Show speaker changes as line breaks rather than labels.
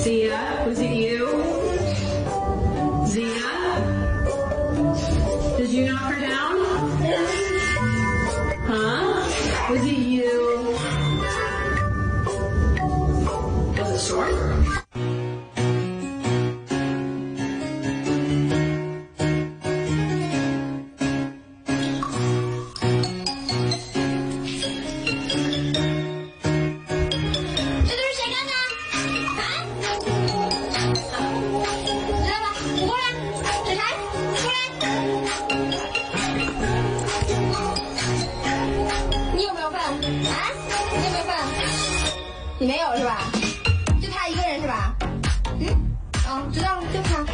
Zia, was it you? Zia? Did you knock her down? Huh? Was it you? Uh, was it Storm?
你有没有饭？你没有是吧？就他一个人是吧？嗯，啊，知道了，就他，